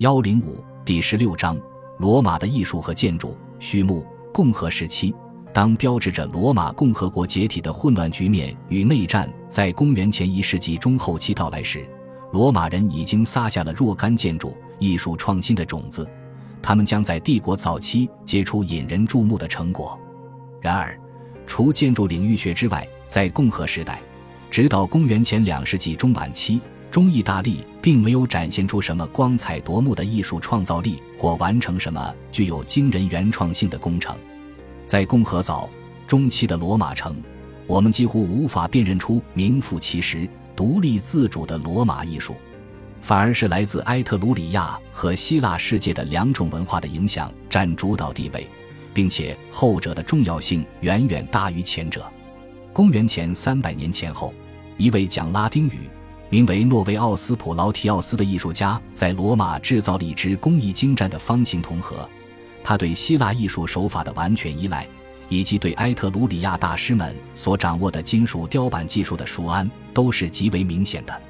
幺零五第十六章：罗马的艺术和建筑。序幕：共和时期，当标志着罗马共和国解体的混乱局面与内战在公元前一世纪中后期到来时，罗马人已经撒下了若干建筑艺术创新的种子，他们将在帝国早期结出引人注目的成果。然而，除建筑领域学之外，在共和时代，直到公元前两世纪中晚期。中意大利并没有展现出什么光彩夺目的艺术创造力，或完成什么具有惊人原创性的工程。在共和早中期的罗马城，我们几乎无法辨认出名副其实、独立自主的罗马艺术，反而是来自埃特鲁里亚和希腊世界的两种文化的影响占主导地位，并且后者的重要性远远大于前者。公元前三百年前后，一位讲拉丁语。名为诺维奥斯普劳提奥斯的艺术家在罗马制造了一只工艺精湛的方形铜盒。他对希腊艺术手法的完全依赖，以及对埃特鲁里亚大师们所掌握的金属雕版技术的熟谙，都是极为明显的。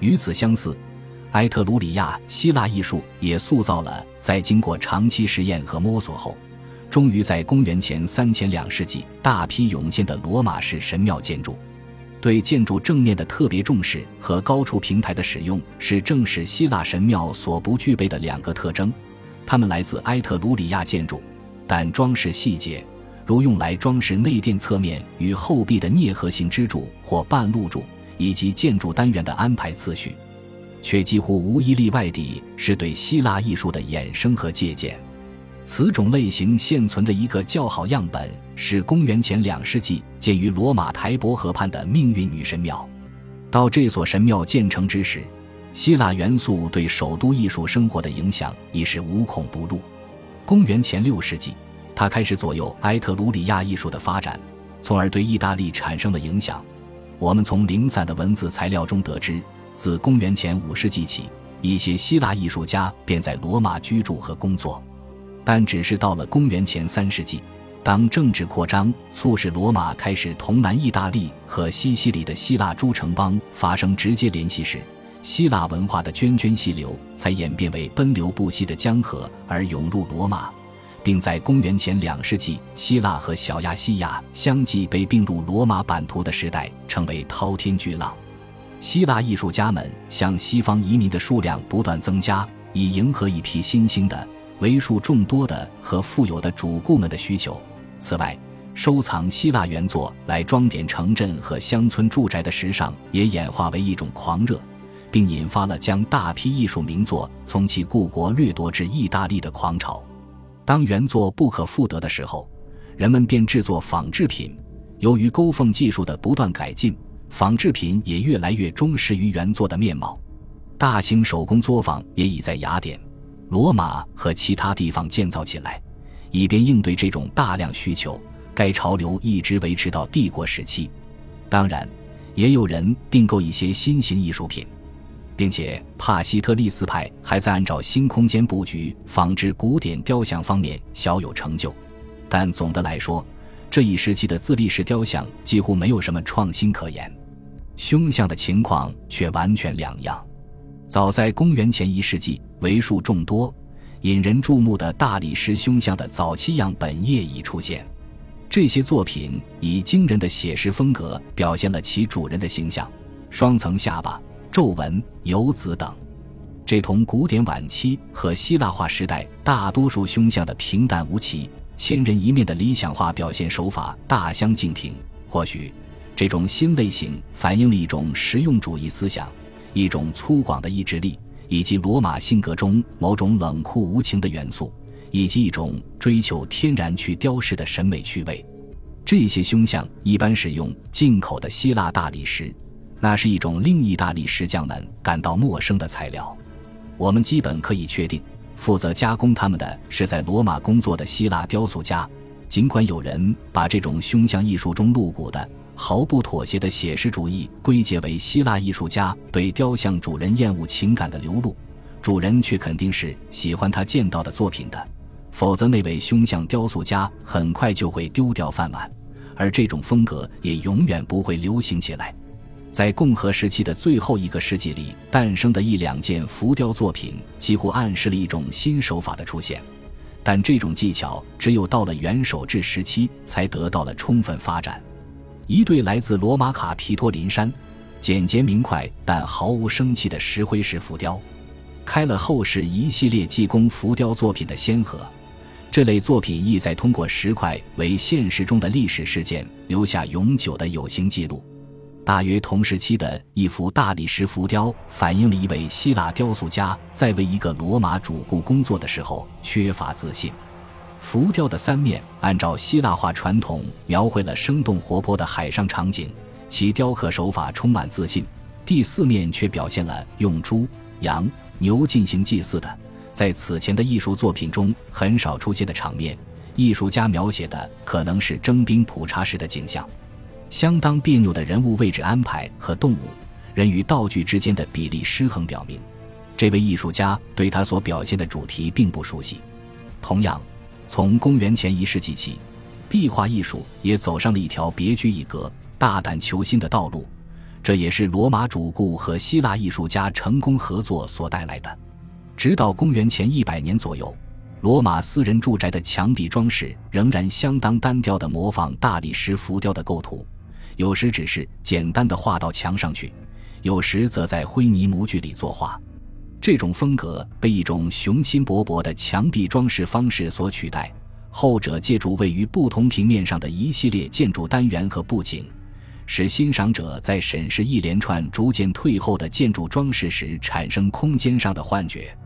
与此相似，埃特鲁里亚希腊艺术也塑造了在经过长期实验和摸索后，终于在公元前三千两世纪大批涌现的罗马式神庙建筑。对建筑正面的特别重视和高处平台的使用，是正是希腊神庙所不具备的两个特征。它们来自埃特鲁里亚建筑，但装饰细节，如用来装饰内殿侧面与后壁的啮合形支柱或半露柱，以及建筑单元的安排次序，却几乎无一例外地是对希腊艺术的衍生和借鉴。此种类型现存的一个较好样本是公元前两世纪建于罗马台伯河畔的命运女神庙。到这所神庙建成之时，希腊元素对首都艺术生活的影响已是无孔不入。公元前六世纪，它开始左右埃特鲁里亚艺术的发展，从而对意大利产生了影响。我们从零散的文字材料中得知，自公元前五世纪起，一些希腊艺术家便在罗马居住和工作。但只是到了公元前三世纪，当政治扩张促使罗马开始同南意大利和西西里的希腊诸城邦发生直接联系时，希腊文化的涓涓细流才演变为奔流不息的江河而涌入罗马，并在公元前两世纪，希腊和小亚细亚相继被并入罗马版图的时代，成为滔天巨浪。希腊艺术家们向西方移民的数量不断增加，以迎合一批新兴的。为数众多的和富有的主顾们的需求。此外，收藏希腊原作来装点城镇和乡村住宅的时尚也演化为一种狂热，并引发了将大批艺术名作从其故国掠夺至意大利的狂潮。当原作不可复得的时候，人们便制作仿制品。由于勾缝技术的不断改进，仿制品也越来越忠实于原作的面貌。大型手工作坊也已在雅典。罗马和其他地方建造起来，以便应对这种大量需求。该潮流一直维持到帝国时期。当然，也有人订购一些新型艺术品，并且帕西特利斯派还在按照新空间布局仿制古典雕像方面小有成就。但总的来说，这一时期的自立式雕像几乎没有什么创新可言。胸像的情况却完全两样。早在公元前一世纪。为数众多、引人注目的大理石胸像的早期样本业已出现。这些作品以惊人的写实风格表现了其主人的形象：双层下巴、皱纹、游子等。这同古典晚期和希腊化时代大多数胸像的平淡无奇、千人一面的理想化表现手法大相径庭。或许，这种新类型反映了一种实用主义思想，一种粗犷的意志力。以及罗马性格中某种冷酷无情的元素，以及一种追求天然去雕饰的审美趣味。这些胸像一般使用进口的希腊大理石，那是一种令意大利石匠们感到陌生的材料。我们基本可以确定，负责加工它们的是在罗马工作的希腊雕塑家。尽管有人把这种胸像艺术中露骨的。毫不妥协的写实主义归结为希腊艺术家对雕像主人厌恶情感的流露，主人却肯定是喜欢他见到的作品的，否则那位凶像雕塑家很快就会丢掉饭碗，而这种风格也永远不会流行起来。在共和时期的最后一个世纪里诞生的一两件浮雕作品，几乎暗示了一种新手法的出现。但这种技巧只有到了元首制时期才得到了充分发展。一对来自罗马卡皮托林山、简洁明快但毫无生气的石灰石浮雕，开了后世一系列济公浮雕作品的先河。这类作品意在通过石块为现实中的历史事件留下永久的有形记录。大约同时期的一幅大理石浮雕，反映了一位希腊雕塑家在为一个罗马主顾工作的时候缺乏自信。浮雕的三面按照希腊化传统描绘了生动活泼的海上场景，其雕刻手法充满自信。第四面却表现了用猪、羊、牛进行祭祀的，在此前的艺术作品中很少出现的场面。艺术家描写的可能是征兵普查时的景象。相当别扭的人物位置安排和动物、人与道具之间的比例失衡，表明这位艺术家对他所表现的主题并不熟悉。同样，从公元前一世纪起，壁画艺术也走上了一条别具一格、大胆求新的道路，这也是罗马主顾和希腊艺术家成功合作所带来的。直到公元前一百年左右，罗马私人住宅的墙壁装饰仍然相当单调地模仿大理石浮雕的构图。有时只是简单的画到墙上去，有时则在灰泥模具里作画。这种风格被一种雄心勃勃的墙壁装饰方式所取代，后者借助位于不同平面上的一系列建筑单元和布景，使欣赏者在审视一连串逐渐退后的建筑装饰时产生空间上的幻觉。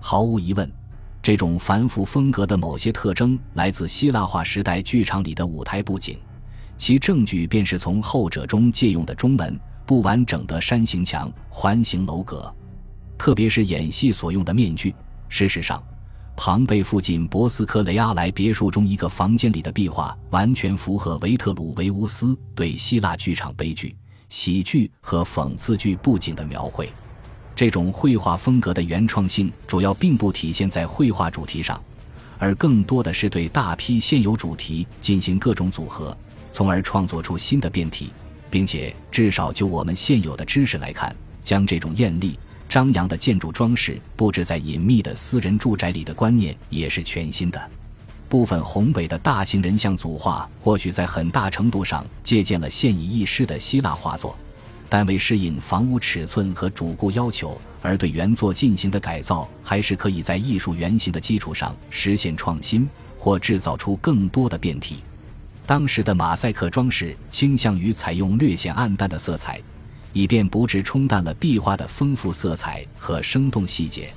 毫无疑问，这种繁复风格的某些特征来自希腊化时代剧场里的舞台布景。其证据便是从后者中借用的中门、不完整的山形墙、环形楼阁，特别是演戏所用的面具。事实上，庞贝附近博斯科雷阿莱别墅中一个房间里的壁画，完全符合维特鲁维乌斯对希腊剧场悲剧、喜剧和讽刺剧布景的描绘。这种绘画风格的原创性主要并不体现在绘画主题上，而更多的是对大批现有主题进行各种组合。从而创作出新的变体，并且至少就我们现有的知识来看，将这种艳丽张扬的建筑装饰布置在隐秘的私人住宅里的观念也是全新的。部分宏伟的大型人像组画或许在很大程度上借鉴了现已遗失的希腊画作，但为适应房屋尺寸和主顾要求而对原作进行的改造，还是可以在艺术原型的基础上实现创新或制造出更多的变体。当时的马赛克装饰倾向于采用略显暗淡的色彩，以便不致冲淡了壁画的丰富色彩和生动细节。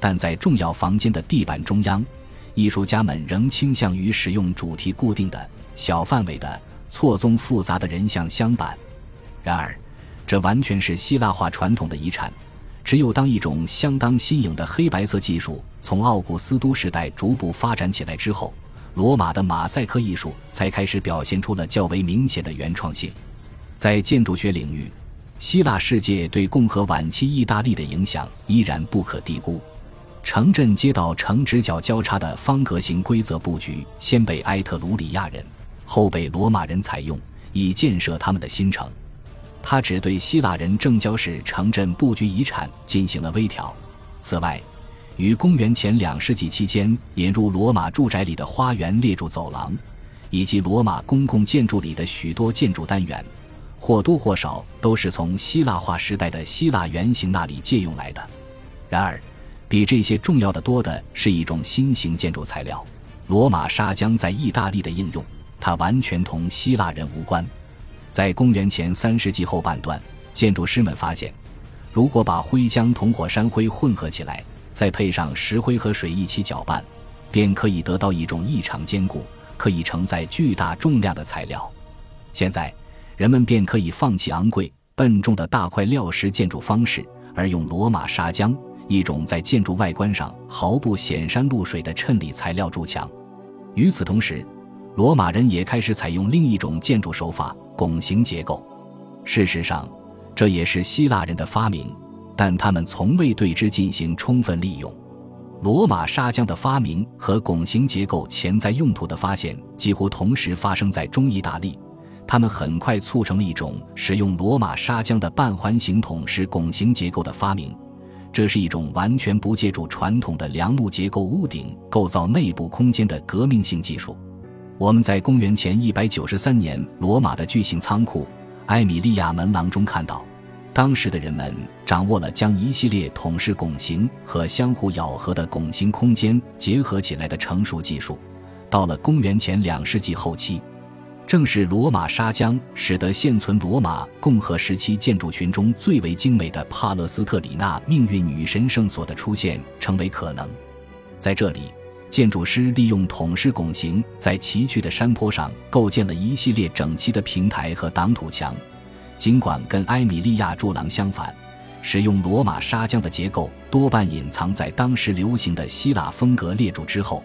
但在重要房间的地板中央，艺术家们仍倾向于使用主题固定的小范围的错综复杂的人像镶板。然而，这完全是希腊化传统的遗产。只有当一种相当新颖的黑白色技术从奥古斯都时代逐步发展起来之后。罗马的马赛克艺术才开始表现出了较为明显的原创性。在建筑学领域，希腊世界对共和晚期意大利的影响依然不可低估。城镇街道呈直角交叉的方格形规则布局，先被埃特鲁里亚人，后被罗马人采用，以建设他们的新城。他只对希腊人正交式城镇布局遗产进行了微调。此外，于公元前两世纪期间引入罗马住宅里的花园列柱走廊，以及罗马公共建筑里的许多建筑单元，或多或少都是从希腊化时代的希腊原型那里借用来的。然而，比这些重要的多的是一种新型建筑材料——罗马砂浆在意大利的应用。它完全同希腊人无关。在公元前三世纪后半段，建筑师们发现，如果把灰浆同火山灰混合起来，再配上石灰和水一起搅拌，便可以得到一种异常坚固、可以承载巨大重量的材料。现在，人们便可以放弃昂贵、笨重的大块料石建筑方式，而用罗马砂浆——一种在建筑外观上毫不显山露水的衬里材料筑墙。与此同时，罗马人也开始采用另一种建筑手法——拱形结构。事实上，这也是希腊人的发明。但他们从未对之进行充分利用。罗马砂浆的发明和拱形结构潜在用途的发现几乎同时发生在中意大利，他们很快促成了一种使用罗马砂浆的半环形筒式拱形结构的发明。这是一种完全不借助传统的梁木结构屋顶构造内部空间的革命性技术。我们在公元前193年罗马的巨型仓库埃米利亚门廊中看到，当时的人们掌握了将一系列筒式拱形和相互咬合的拱形空间结合起来的成熟技术。到了公元前两世纪后期。正是罗马砂浆使得现存罗马共和时期建筑群中最为精美的帕勒斯特里纳命运女神圣所的出现成为可能。在这里，建筑师利用筒式拱形，在崎岖的山坡上构建了一系列整齐的平台和挡土墙。尽管跟埃米利亚柱廊相反，使用罗马砂浆的结构多半隐藏在当时流行的希腊风格列柱之后。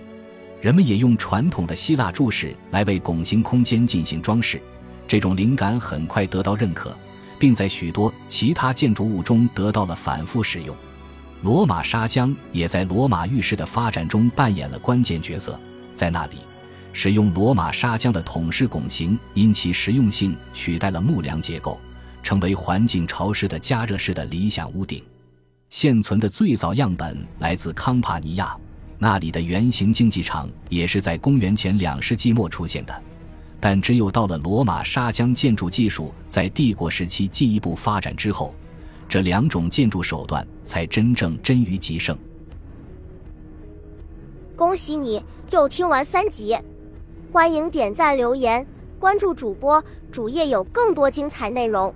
人们也用传统的希腊柱式来为拱形空间进行装饰，这种灵感很快得到认可，并在许多其他建筑物中得到了反复使用。罗马砂浆也在罗马浴室的发展中扮演了关键角色。在那里，使用罗马砂浆的筒式拱形因其实用性取代了木梁结构，成为环境潮湿的加热式的理想屋顶。现存的最早样本来自康帕尼亚。那里的圆形竞技场也是在公元前两世纪末出现的，但只有到了罗马砂浆建筑技术在帝国时期进一步发展之后，这两种建筑手段才真正臻于极盛。恭喜你又听完三集，欢迎点赞、留言、关注主播，主页有更多精彩内容。